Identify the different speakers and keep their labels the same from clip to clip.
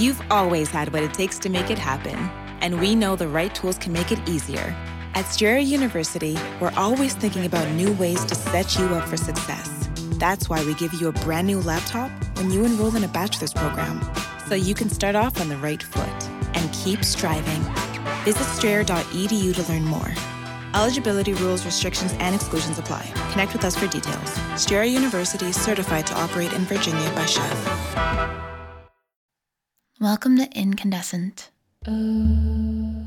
Speaker 1: You've always had what it takes to make it happen, and we know the right tools can make it easier. At Strayer University, we're always thinking about new ways to set you up for success. That's why we give you a brand new laptop when you enroll in a bachelor's program, so you can start off on the right foot and keep striving. Visit strayer.edu to learn more. Eligibility rules, restrictions, and exclusions apply. Connect with us for details. Strayer University is certified to operate in Virginia by SCHEV.
Speaker 2: Welcome to Incandescent. When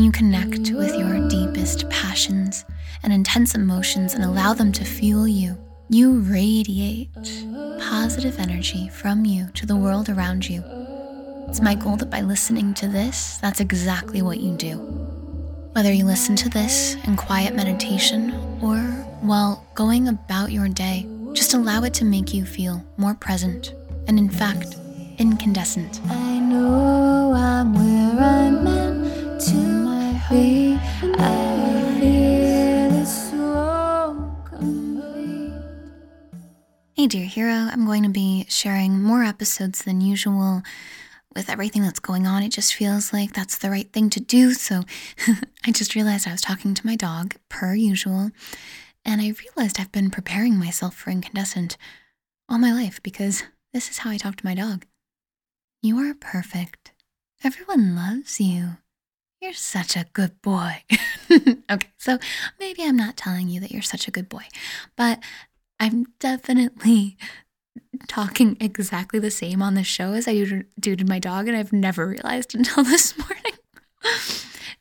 Speaker 2: you connect with your deepest passions and intense emotions and allow them to fuel you, you radiate positive energy from you to the world around you. It's my goal that by listening to this, that's exactly what you do. Whether you listen to this in quiet meditation or while going about your day, just allow it to make you feel more present and, in fact, incandescent.
Speaker 3: I know I'm where I'm meant to be. I feel it's so complete.
Speaker 2: Hey, dear hero, I'm going to be sharing more episodes than usual. With everything that's going on, it just feels like that's the right thing to do. So I just realized I was talking to my dog, per usual, and I realized I've been preparing myself for incandescent all my life because this is how I talk to my dog. You are perfect. Everyone loves you. You're such a good boy. okay, so maybe I'm not telling you that you're such a good boy, but I'm definitely talking exactly the same on the show as I do to- do to my dog, and I've never realized until this morning.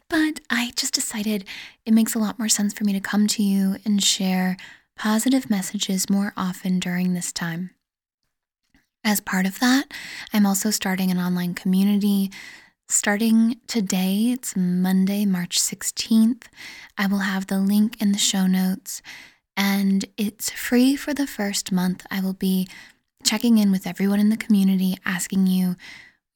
Speaker 2: but I just decided it makes a lot more sense for me to come to you and share positive messages more often during this time. As part of that, I'm also starting an online community. Starting today, it's Monday, March 16th. I will have the link in the show notes, and it's free for the first month. I will be checking in with everyone in the community, asking you,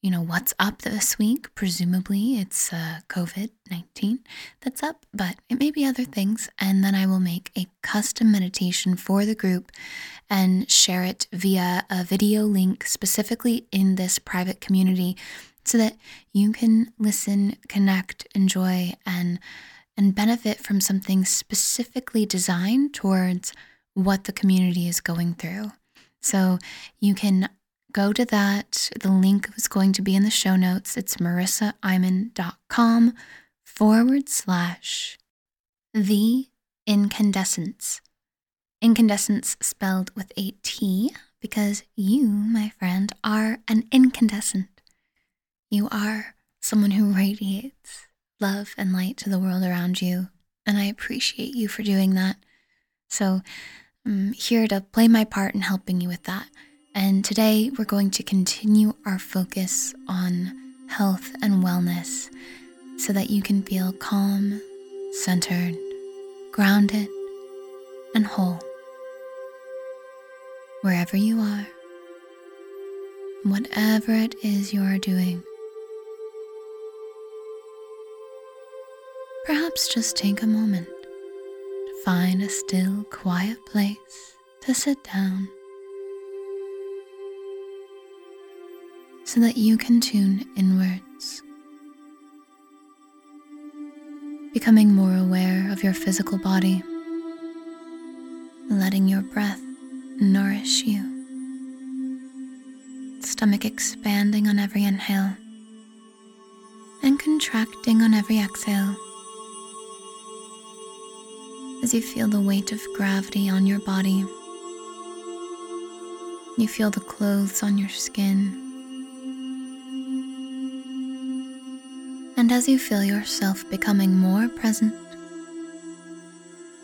Speaker 2: you know, what's up this week. Presumably, it's uh, COVID 19 that's up, but it may be other things. And then I will make a custom meditation for the group and share it via a video link specifically in this private community so that you can listen, connect, enjoy, and and benefit from something specifically designed towards what the community is going through. So you can go to that. The link is going to be in the show notes. It's marissaiman.com forward slash the incandescence. Incandescence spelled with a T because you, my friend, are an incandescent. You are someone who radiates love and light to the world around you, and I appreciate you for doing that. So, I'm here to play my part in helping you with that. And today we're going to continue our focus on health and wellness so that you can feel calm, centered, grounded, and whole. Wherever you are, whatever it is you are doing, perhaps just take a moment to find a still, quiet place to sit down so that you can tune inwards, becoming more aware of your physical body, letting your breath nourish you, stomach expanding on every inhale and contracting on every exhale as you feel the weight of gravity on your body. You feel the clothes on your skin. And as you feel yourself becoming more present,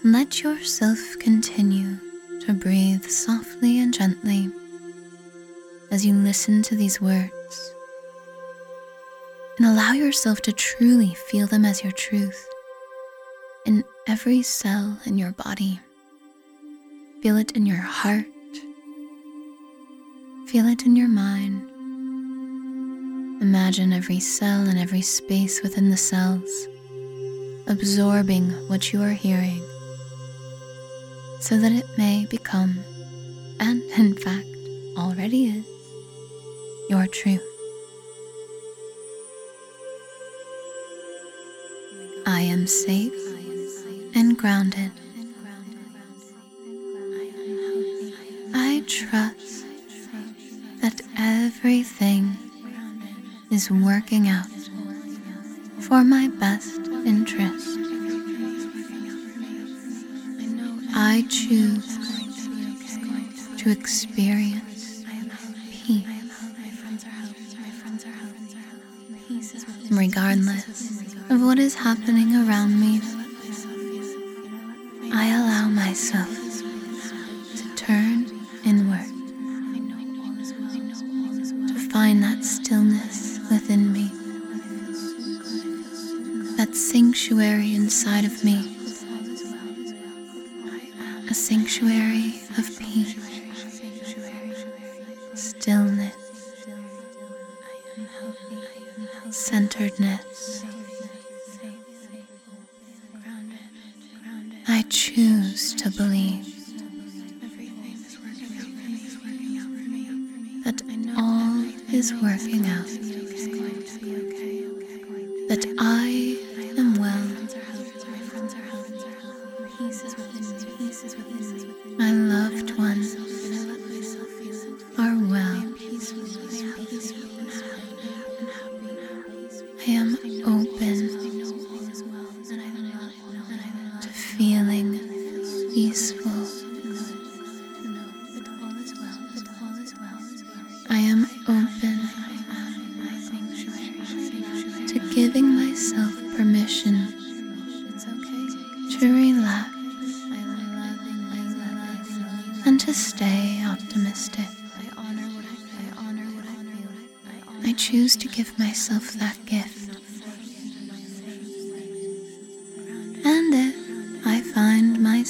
Speaker 2: let yourself continue to breathe softly and gently as you listen to these words and allow yourself to truly feel them as your truth in every cell in your body. Feel it in your heart. Feel it in your mind. Imagine every cell and every space within the cells absorbing what you are hearing so that it may become, and in fact already is, your truth. I am safe and grounded. I trust that everything is working out for my best interest. I choose to experience peace regardless of what is happening around me. I allow myself a sanctuary of peace, stillness, centeredness. I choose to believe that all is working out, feeling peaceful. I am open to giving myself permission to relax and to stay optimistic. I choose to give myself that gift.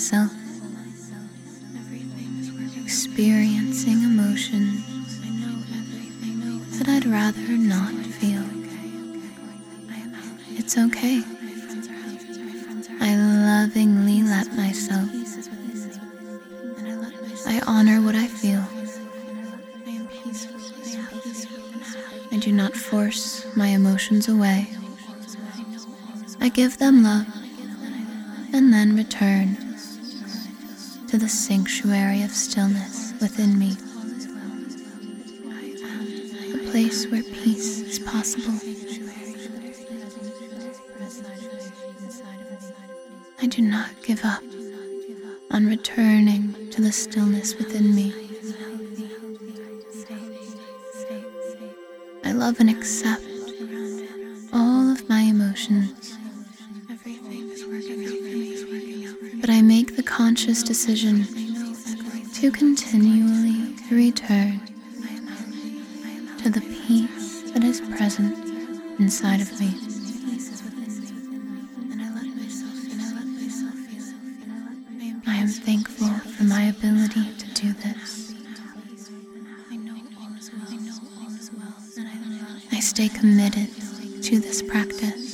Speaker 2: Myself experiencing emotions that I'd rather not feel, it's okay. I lovingly let myself. I honor what I feel. I do not force my emotions away. I give them love and then return to the sanctuary of stillness within me, a place where peace is possible. I do not give up on returning to the stillness within me. I love and accept all of my emotions. But I make the conscious decision to continually return to the peace that is present inside of me. I am thankful for my ability to do this. I stay committed to this practice.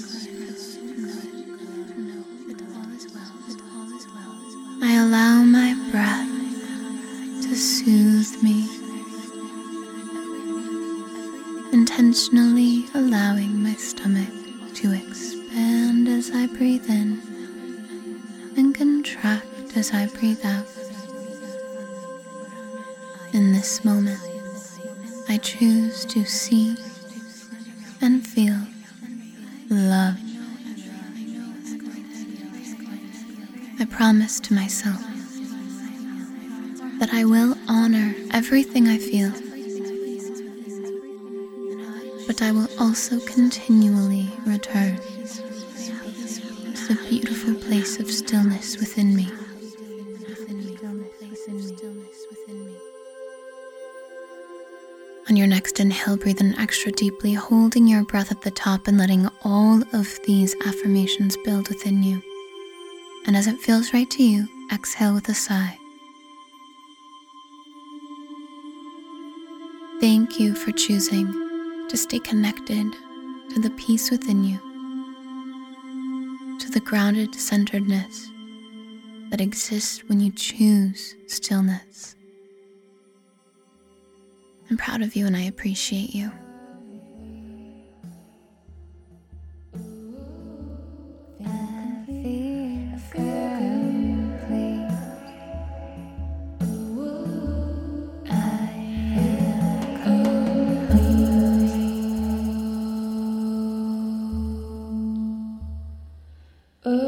Speaker 2: Breathe in and contract as I breathe out. In this moment, I choose to see and feel love. I promise to myself that I will honor everything I feel, but I will also continually return the beautiful place of stillness within me. On your next inhale, breathe in extra deeply, holding your breath at the top and letting all of these affirmations build within you. And as it feels right to you, exhale with a sigh. Thank you for choosing to stay connected to the peace within you, to the grounded centeredness that exists when you choose stillness. I'm proud of you and I appreciate you.